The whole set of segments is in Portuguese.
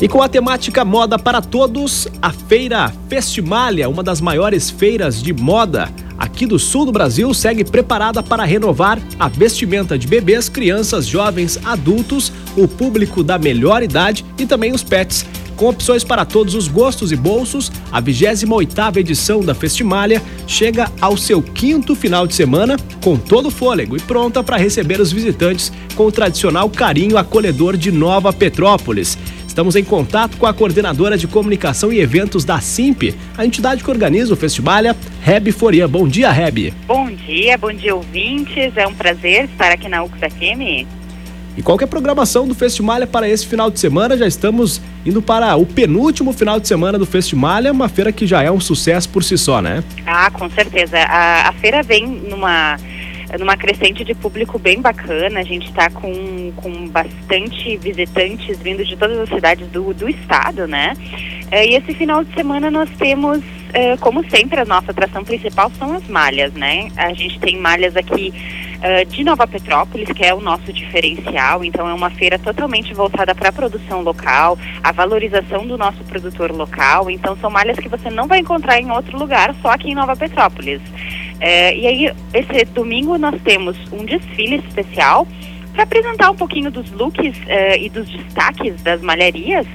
E com a temática Moda para Todos, a feira Festimalia, uma das maiores feiras de moda aqui do sul do Brasil, segue preparada para renovar a vestimenta de bebês, crianças, jovens, adultos, o público da melhor idade e também os pets. Com opções para todos os gostos e bolsos, a 28ª edição da Festimalia chega ao seu quinto final de semana com todo o fôlego e pronta para receber os visitantes com o tradicional carinho acolhedor de Nova Petrópolis. Estamos em contato com a coordenadora de comunicação e eventos da Simp, a entidade que organiza o Festivalia, Reb Foria. Bom dia, Reb. Bom dia, bom dia, ouvintes. É um prazer estar aqui na UX FM. E qual é a programação do Festimalia para esse final de semana? Já estamos indo para o penúltimo final de semana do Festimalia, uma feira que já é um sucesso por si só, né? Ah, com certeza. A, a feira vem numa numa crescente de público bem bacana. A gente está com, com bastante visitantes vindo de todas as cidades do, do estado, né? É, e esse final de semana nós temos, é, como sempre, a nossa atração principal são as malhas, né? A gente tem malhas aqui é, de Nova Petrópolis, que é o nosso diferencial. Então, é uma feira totalmente voltada para a produção local, a valorização do nosso produtor local. Então, são malhas que você não vai encontrar em outro lugar, só aqui em Nova Petrópolis. É, e aí, esse domingo nós temos um desfile especial para apresentar um pouquinho dos looks é, e dos destaques das malharias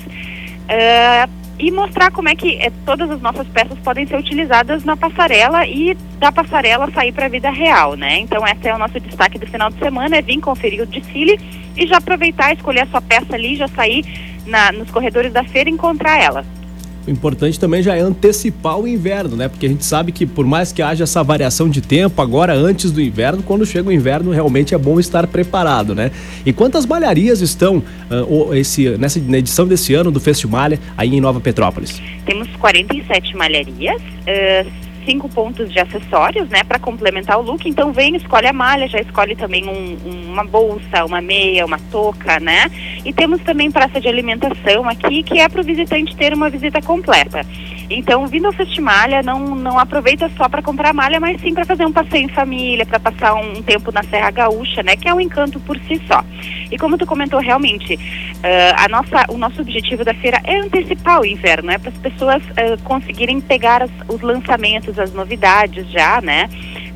é, e mostrar como é que é, todas as nossas peças podem ser utilizadas na passarela e da passarela sair para a vida real, né? Então, esse é o nosso destaque do final de semana, é vir conferir o desfile e já aproveitar, escolher a sua peça ali, já sair na, nos corredores da feira e encontrar ela. O importante também já é antecipar o inverno, né? Porque a gente sabe que por mais que haja essa variação de tempo, agora antes do inverno, quando chega o inverno, realmente é bom estar preparado, né? E quantas malharias estão uh, esse, nessa na edição desse ano do Festimalha aí em Nova Petrópolis? Temos 47 malharias. Uh cinco pontos de acessórios, né, para complementar o look. Então vem, escolhe a malha, já escolhe também um, uma bolsa, uma meia, uma touca, né? E temos também praça de alimentação aqui, que é para o visitante ter uma visita completa. Então, vindo ao Festimalha, não, não aproveita só para comprar malha, mas sim para fazer um passeio em família, para passar um tempo na Serra Gaúcha, né? Que é um encanto por si só. E como tu comentou, realmente, uh, a nossa, o nosso objetivo da feira é antecipar o inverno, é para as pessoas uh, conseguirem pegar as, os lançamentos, as novidades já, né?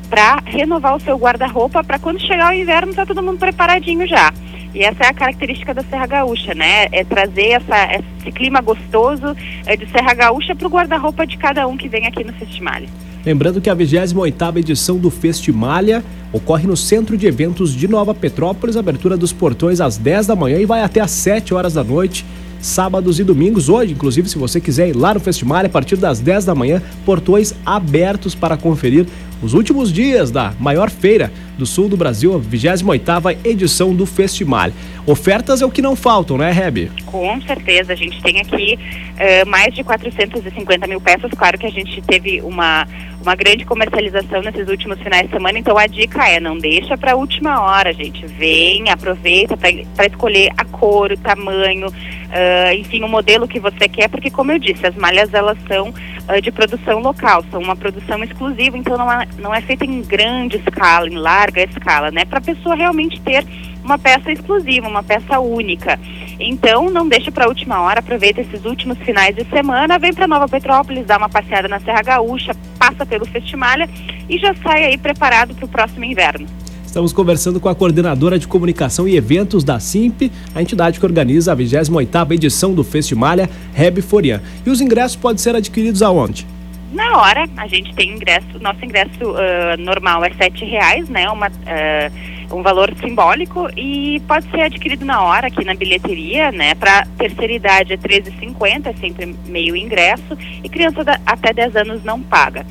Para renovar o seu guarda-roupa, para quando chegar o inverno tá todo mundo preparadinho já. E essa é a característica da Serra Gaúcha, né? É trazer essa, esse clima gostoso é, de Serra Gaúcha para o guarda-roupa de cada um que vem aqui no Festimalha. Lembrando que a 28ª edição do Festimalha ocorre no Centro de Eventos de Nova Petrópolis, abertura dos portões às 10 da manhã e vai até às 7 horas da noite sábados e domingos. Hoje, inclusive, se você quiser ir lá no festival, a partir das 10 da manhã, portões abertos para conferir os últimos dias da maior feira do sul do Brasil, a 28ª edição do Festival. Ofertas é o que não faltam, né, Reb? Com certeza, a gente tem aqui uh, mais de 450 mil peças, claro que a gente teve uma uma grande comercialização nesses últimos finais de semana, então a dica é não deixa para a última hora, gente. Vem, aproveita para escolher a cor, o tamanho, uh, enfim, o modelo que você quer, porque como eu disse, as malhas elas são uh, de produção local, são uma produção exclusiva, então não é, não é feita em grande escala, em larga escala, né? Para a pessoa realmente ter uma peça exclusiva, uma peça única. Então, não deixe para a última hora, aproveita esses últimos finais de semana, vem para Nova Petrópolis, dá uma passeada na Serra Gaúcha, passa pelo Festimalha e já sai aí preparado para o próximo inverno. Estamos conversando com a coordenadora de comunicação e eventos da SIMP, a entidade que organiza a 28ª edição do Festimalha, Reb Forian. E os ingressos podem ser adquiridos aonde? Na hora, a gente tem ingresso, nosso ingresso uh, normal é sete reais, né? Uma, uh, um valor simbólico e pode ser adquirido na hora aqui na bilheteria, né? Para terceira idade é 13,50, é sempre meio ingresso e criança da, até 10 anos não paga.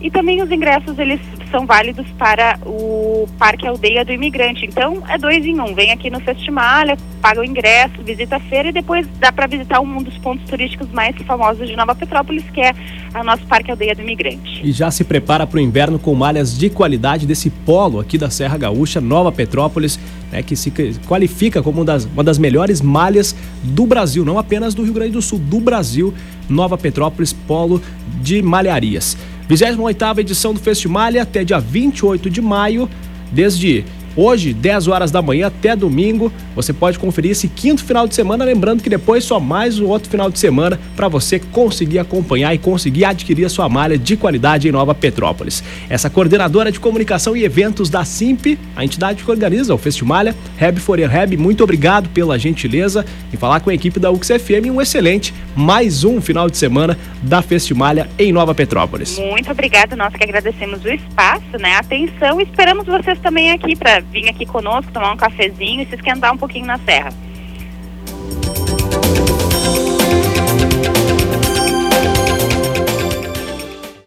E também os ingressos eles são válidos para o Parque Aldeia do Imigrante. Então é dois em um. Vem aqui no Festimalha, paga o ingresso, visita a feira e depois dá para visitar um dos pontos turísticos mais famosos de Nova Petrópolis, que é o nosso Parque Aldeia do Imigrante. E já se prepara para o inverno com malhas de qualidade desse polo aqui da Serra Gaúcha, Nova Petrópolis, né, que se qualifica como uma das, uma das melhores malhas do Brasil, não apenas do Rio Grande do Sul, do Brasil, Nova Petrópolis, polo de malharias. 28ª edição do Festimalha até dia 28 de maio, desde Hoje, 10 horas da manhã até domingo, você pode conferir esse quinto final de semana, lembrando que depois só mais um outro final de semana para você conseguir acompanhar e conseguir adquirir a sua malha de qualidade em Nova Petrópolis. Essa coordenadora de comunicação e eventos da Simp, a entidade que organiza o Festimalha, Reb Forer Reb, muito obrigado pela gentileza em falar com a equipe da UXFM. Um excelente mais um final de semana da Festimalha em Nova Petrópolis. Muito obrigado, nós que agradecemos o espaço, né? A atenção, esperamos vocês também aqui para vir aqui conosco, tomar um cafezinho e se esquentar um pouquinho na serra.